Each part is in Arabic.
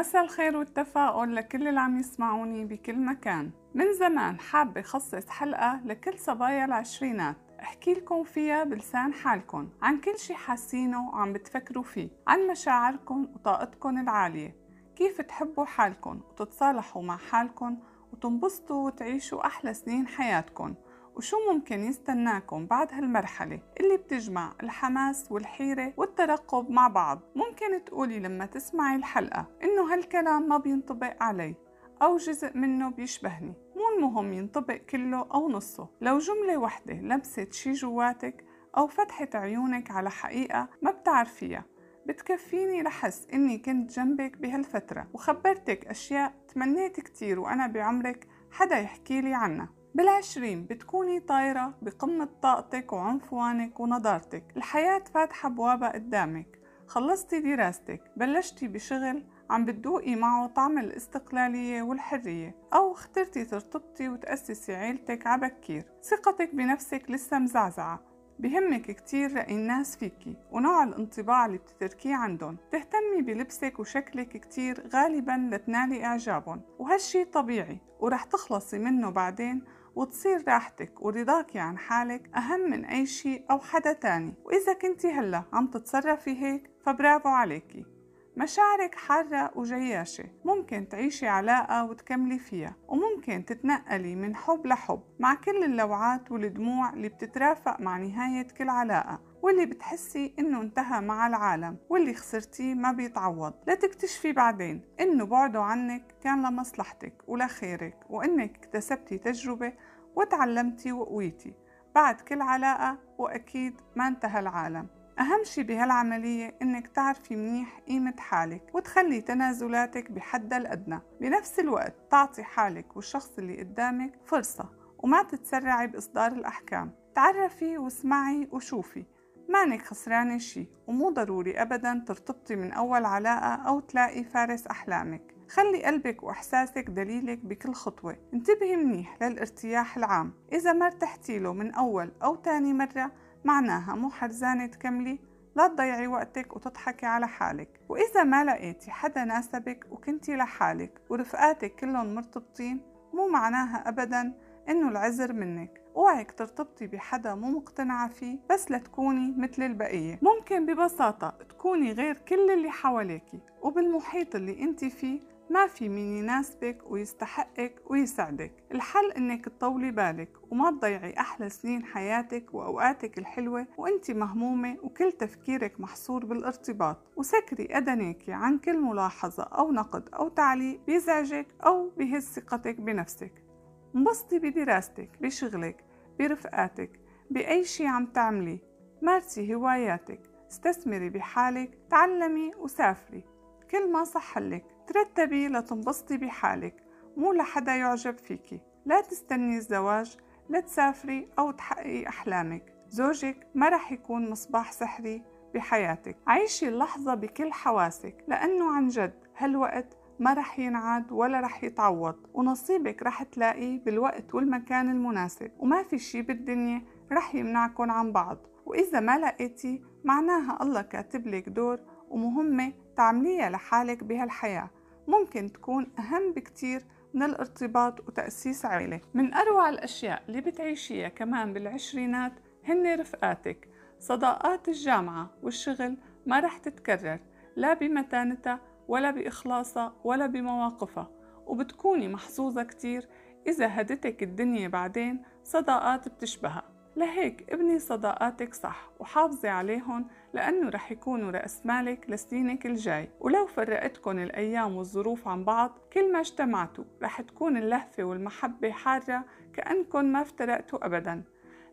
مساء الخير والتفاؤل لكل اللي عم يسمعوني بكل مكان. من زمان حابة خصص حلقة لكل صبايا العشرينات. أحكي لكم فيها بلسان حالكم عن كل شي حاسينه وعم بتفكروا فيه عن مشاعركم وطاقتكم العالية. كيف تحبوا حالكم وتتصالحوا مع حالكم وتنبسطوا وتعيشوا أحلى سنين حياتكم وشو ممكن يستناكم بعد هالمرحلة؟ اللي بتجمع الحماس والحيرة والترقب مع بعض. ممكن تقولي لما تسمعي الحلقة إنه هالكلام ما بينطبق علي أو جزء منه بيشبهني. مو المهم ينطبق كله أو نصه. لو جملة وحدة لمست شي جواتك أو فتحت عيونك على حقيقة ما بتعرفيها بتكفيني لحس إني كنت جنبك بهالفترة. وخبرتك أشياء تمنيت كتير وأنا بعمرك حدا يحكي لي عنها. بالعشرين بتكوني طايرة بقمة طاقتك وعنفوانك ونضارتك. الحياة فاتحة بوابة قدامك. خلصتي دراستك. بلشتي بشغل عم بتذوقي معه طعم الاستقلالية والحرية. أو اخترتي ترتبطي وتأسسي عيلتك عبكير ثقتك بنفسك لسه مزعزعة. بهمك كتير رأي الناس فيكي. ونوع الانطباع اللي بتتركيه عندهم. تهتمي بلبسك وشكلك كتير غالبا لتنالي إعجابهم. وهالشي طبيعي. ورح تخلصي منه بعدين وتصير راحتك ورضاكي عن حالك أهم من أي شيء أو حدا تاني. وإذا كنتي هلأ عم تتصرفي هيك فبرافو عليكي. مشاعرك حارة وجياشة. ممكن تعيشي علاقة وتكملي فيها. وممكن تتنقلي من حب لحب مع كل اللوعات والدموع اللي بتترافق مع نهاية كل علاقة. واللي بتحسي إنه انتهى مع العالم واللي خسرتيه ما بيتعوض. لتكتشفي بعدين إنه بعده عنك كان لمصلحتك ولخيرك وإنك اكتسبتي تجربة وتعلمتي وقويتي. بعد كل علاقة وأكيد ما انتهى العالم. أهم شي بهالعملية إنك تعرفي منيح قيمة حالك وتخلي تنازلاتك بحدها الأدنى. بنفس الوقت تعطي حالك والشخص اللي قدامك فرصة وما تتسرعي بإصدار الأحكام. تعرفي واسمعي وشوفي. مانك خسرانة شي ومو ضروري أبدا ترتبطي من أول علاقة أو تلاقي فارس أحلامك. خلي قلبك وإحساسك دليلك بكل خطوة. انتبهي منيح للارتياح العام. إذا ما ارتحتي له من أول أو تاني مرة معناها مو حرزانة تكملي. لا تضيعي وقتك وتضحكي على حالك. وإذا ما لقيتي حدا ناسبك وكنتي لحالك ورفقاتك كلهم مرتبطين مو معناها أبدا إنه العذر منك. اوعك ترتبطي بحدا مو مقتنعة فيه بس لتكوني مثل البقية. ممكن ببساطة تكوني غير كل اللي حواليكي وبالمحيط اللي انت فيه ما في مين يناسبك ويستحقك ويسعدك الحل إنك تطولي بالك وما تضيعي أحلى سنين حياتك وأوقاتك الحلوة وانت مهمومة وكل تفكيرك محصور بالارتباط. وسكري اذنك عن كل ملاحظة أو نقد أو تعليق بيزعجك أو بهز ثقتك بنفسك. انبسطي بدراستك بشغلك برفقاتك بأي شي عم تعمليه مارسي هواياتك استثمري بحالك تعلمي وسافري. كل ما صحلك ترتبي لتنبسطي بحالك. مو لحدا يعجب فيكي. لا تستني الزواج لا تسافري أو تحققي أحلامك. زوجك ما رح يكون مصباح سحري بحياتك. عيشي اللحظة بكل حواسك لأنه عن جد هالوقت ما رح ينعاد ولا رح يتعوض ونصيبك رح تلاقيه بالوقت والمكان المناسب. وما في شي بالدنيا رح يمنعكن عن بعض. وإذا ما لقيتي معناها الله كاتب لك دور ومهمة تعمليها لحالك بهالحياة. ممكن تكون أهم بكتير من الارتباط وتأسيس عيلة. من أروع الأشياء اللي بتعيشيها كمان بالعشرينات هن رفقاتك. صداقات الجامعة والشغل ما رح تتكرر لا بمتانتها ولا بإخلاصها ولا بمواقفها وبتكوني محظوظة كتير إذا هدتك الدنيا بعدين صداقات بتشبهها. لهيك ابني صداقاتك صح وحافظي عليهم لأنه رح يكونوا رأس مالك لسنينك الجاي. ولو فرقتكن الأيام والظروف عن بعض كل ما اجتمعتوا رح تكون اللهفة والمحبة حارة كأنكن ما افترقتوا أبدا.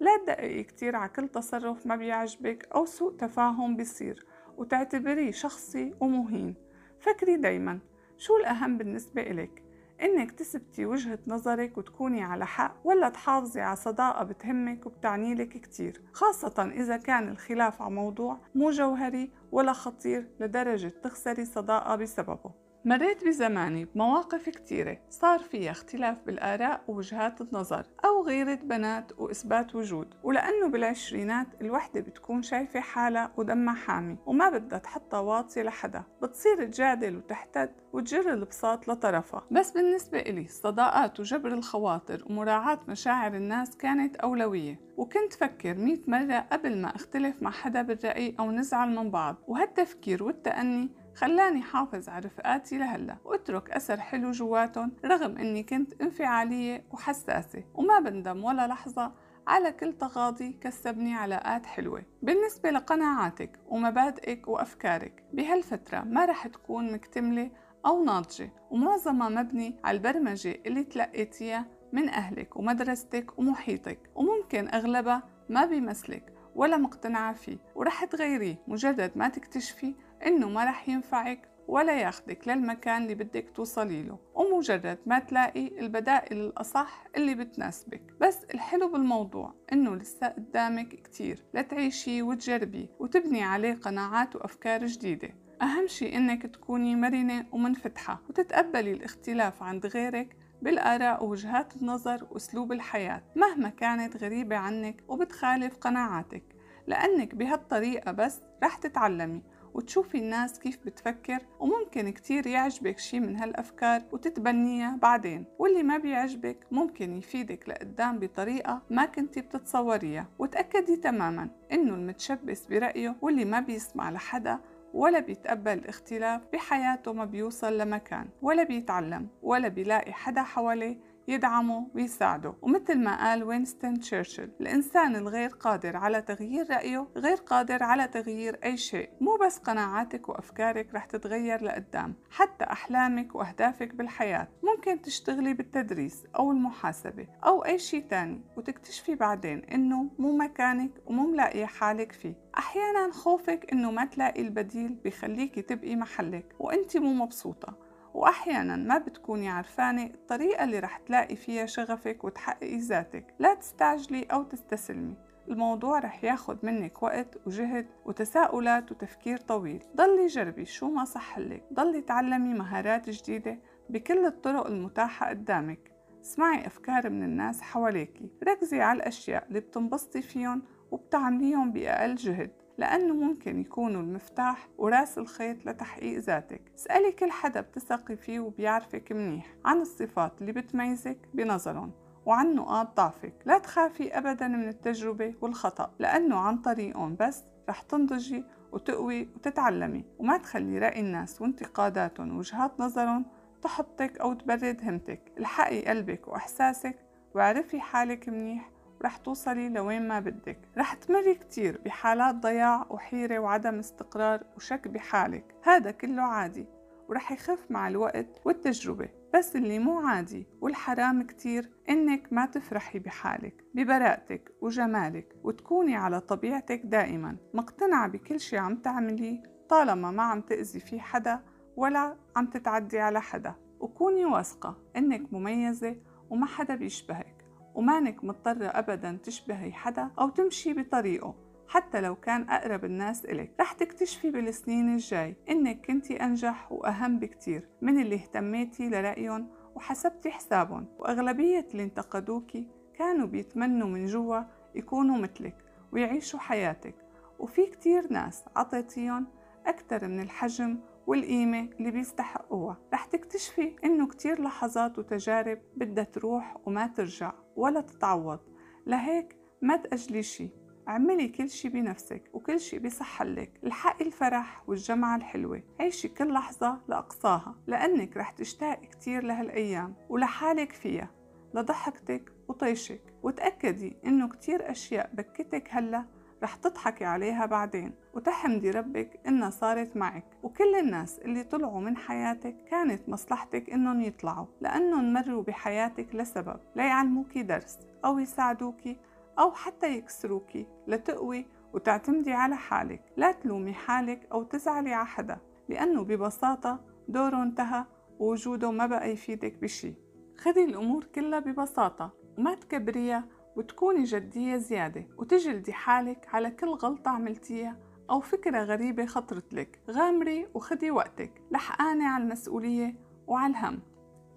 لا تدققي كتير على كل تصرف ما بيعجبك أو سوء تفاهم بيصير وتعتبريه شخصي ومهين. فكري دايما شو الأهم بالنسبة إلك؟ إنك تثبتي وجهة نظرك وتكوني على حق ولا تحافظي على صداقة بتهمك وبتعني لك كتير خاصة إذا كان الخلاف على موضوع مو جوهري ولا خطير لدرجة تخسري صداقة بسببه. مريت بزماني بمواقف كتيرة صار فيها اختلاف بالآراء ووجهات النظر أو غيرة بنات وإثبات وجود ولأنه بالعشرينات الوحدة بتكون شايفة حالها ودمها حامي وما بدها تحطها واطية لحدا بتصير تجادل وتحتد وتجر البساط لطرفها. بس بالنسبة إلي الصداقات وجبر الخواطر ومراعاة مشاعر الناس كانت أولوية وكنت فكر مئة مرة قبل ما أختلف مع حدا بالرأي أو نزعل من بعض وهالتفكير والتأني خلاني حافظ على رفقاتي لهلا واترك أثر حلو جواتهم رغم إني كنت انفعالية وحساسة وما بندم ولا لحظة على كل تغاضي كسبني علاقات حلوة. بالنسبة لقناعاتك ومبادئك وأفكارك بهالفترة ما رح تكون مكتملة أو ناضجة ومعظمها مبني على البرمجة اللي تلقيتيها من أهلك ومدرستك ومحيطك وممكن أغلبها ما بيمثلك ولا مقتنعة فيه ورح تغيريه مجرد ما تكتشفي إنه ما رح ينفعك ولا ياخدك للمكان اللي بدك توصلي له ومجرد ما تلاقي البدائل الأصح اللي بتناسبك. بس الحلو بالموضوع إنه لسه قدامك كتير لتعيشي وتجربي وتبني عليه قناعات وأفكار جديدة. أهم شي إنك تكوني مرنة ومنفتحة وتتقبلي الاختلاف عند غيرك بالآراء ووجهات النظر وأسلوب الحياة مهما كانت غريبة عنك وبتخالف قناعاتك لأنك بهالطريقة بس رح تتعلمي وتشوفي الناس كيف بتفكر وممكن كتير يعجبك شي من هالأفكار وتتبنيها بعدين. واللي ما بيعجبك ممكن يفيدك لقدام بطريقة ما كنتي بتتصوريها. وتأكدي تماما إنه المتشبث برأيه واللي ما بيسمع لحدا ولا بيتقبل الاختلاف بحياته ما بيوصل لمكان ولا بيتعلم ولا بيلاقي حدا حواليه يدعمه ويساعده ومثل ما قال وينستون تشرشل الإنسان الغير قادر على تغيير رأيه غير قادر على تغيير أي شيء. مو بس قناعاتك وأفكارك رح تتغير لقدام حتى أحلامك وأهدافك بالحياة. ممكن تشتغلي بالتدريس أو المحاسبة أو أي شيء تاني وتكتشفي بعدين إنه مو مكانك ومو ملاقية حالك فيه. أحيانا خوفك إنه ما تلاقي البديل بخليكي تبقي محلك وإنتي مو مبسوطة. وأحيانا ما بتكوني عرفانة الطريقة اللي رح تلاقي فيها شغفك وتحققي ذاتك. لا تستعجلي أو تستسلمي. الموضوع رح ياخد منك وقت وجهد وتساؤلات وتفكير طويل. ضلي جربي شو ما صح لك. ضلي تعلمي مهارات جديدة بكل الطرق المتاحة قدامك. اسمعي أفكار من الناس حواليكي. ركزي على الأشياء اللي بتنبسطي فيهم وبتعمليهم بأقل جهد. لأنه ممكن يكونوا المفتاح وراس الخيط لتحقيق ذاتك. اسألي كل حدا بتثقي فيه وبيعرفك منيح عن الصفات اللي بتميزك بنظرهم وعن نقاط ضعفك. لا تخافي أبدا من التجربة والخطأ لأنه عن طريقهم بس رح تنضجي وتقوي وتتعلمي. وما تخلي رأي الناس وانتقاداتهم ووجهات نظرهم تحطك أو تبرد همتك. الحقي قلبك وإحساسك واعرفي حالك منيح رح توصلي لوين ما بدك. رح تمري كتير بحالات ضياع وحيرة وعدم استقرار وشك بحالك. هذا كله عادي ورح يخف مع الوقت والتجربة بس اللي مو عادي والحرام كتير إنك ما تفرحي بحالك ببراءتك وجمالك وتكوني على طبيعتك دائما. مقتنعة بكل شي عم تعمليه طالما ما عم تأذي في حدا ولا عم تتعدي على حدا. وكوني واثقة إنك مميزة وما حدا بيشبهك. ومانك مضطرة أبدا تشبهي حدا أو تمشي بطريقه حتى لو كان أقرب الناس إلك. رح تكتشفي بالسنين الجاي إنك كنتي أنجح وأهم بكتير من اللي اهتميتي لرأيهم وحسبتي حسابهم. وأغلبية اللي انتقدوكي كانوا بيتمنوا من جوا يكونوا مثلك ويعيشوا حياتك. وفي كتير ناس عطيتيهم أكتر من الحجم والقيمة اللي بيستحقوها. رح تكتشفي إنه كتير لحظات وتجارب بدها تروح وما ترجع. ولا تتعوض. لهيك ما تأجلي شي اعملي كل شي بنفسك وكل شي بصحلك الحقي الفرح والجمعة الحلوة عيشي كل لحظة لأقصاها لأنك رح تشتاق كتير لهالأيام ولحالك فيها لضحكتك وطيشك. وتأكدي إنه كتير أشياء بكتك هلأ رح تضحكي عليها بعدين وتحمدي ربك إنها صارت معك. وكل الناس اللي طلعوا من حياتك كانت مصلحتك إنهم يطلعوا لأنهم مروا بحياتك لسبب ليعلموكي درس أو يساعدوكي أو حتى يكسروكي لتقوي وتعتمدي على حالك. لا تلومي حالك أو تزعلي على حدا لأنه ببساطة دوره انتهى ووجوده ما بقى يفيدك بشي. خذي الأمور كلها ببساطة وما تكبريها وتكوني جدية زيادة وتجلدي حالك على كل غلطة عملتيها أو فكرة غريبة خطرت لك. غامري وخدي وقتك. لحقانة على المسؤولية وعلى الهم.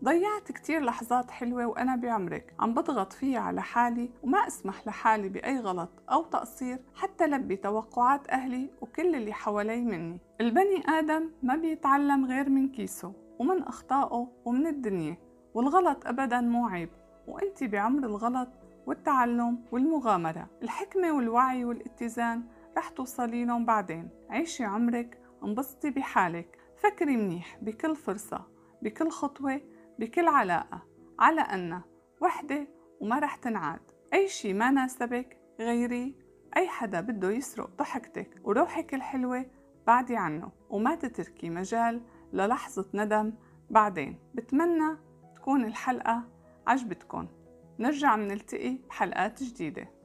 ضيعت كتير لحظات حلوة وأنا بعمرك. عم بضغط فيها على حالي وما أسمح لحالي بأي غلط أو تقصير حتى لبي توقعات أهلي وكل اللي حوالي مني. البني آدم ما بيتعلم غير من كيسه ومن أخطائه ومن الدنيا والغلط أبدا مو عيب. وأنت بعمر الغلط والتعلم والمغامرة. الحكمة والوعي والاتزان رح توصلي لهم بعدين. عيشي عمرك انبسطي بحالك. فكري منيح بكل فرصة بكل خطوة بكل علاقة. على أن وحدة وما رح تنعاد. أي شي ما ناسبك غيري. أي حدا بده يسرق ضحكتك وروحك الحلوة بعدي عنه. وما تتركي مجال للحظة ندم بعدين. بتمنى تكون الحلقة عجبتكن. نرجع منلتقي بحلقات جديدة.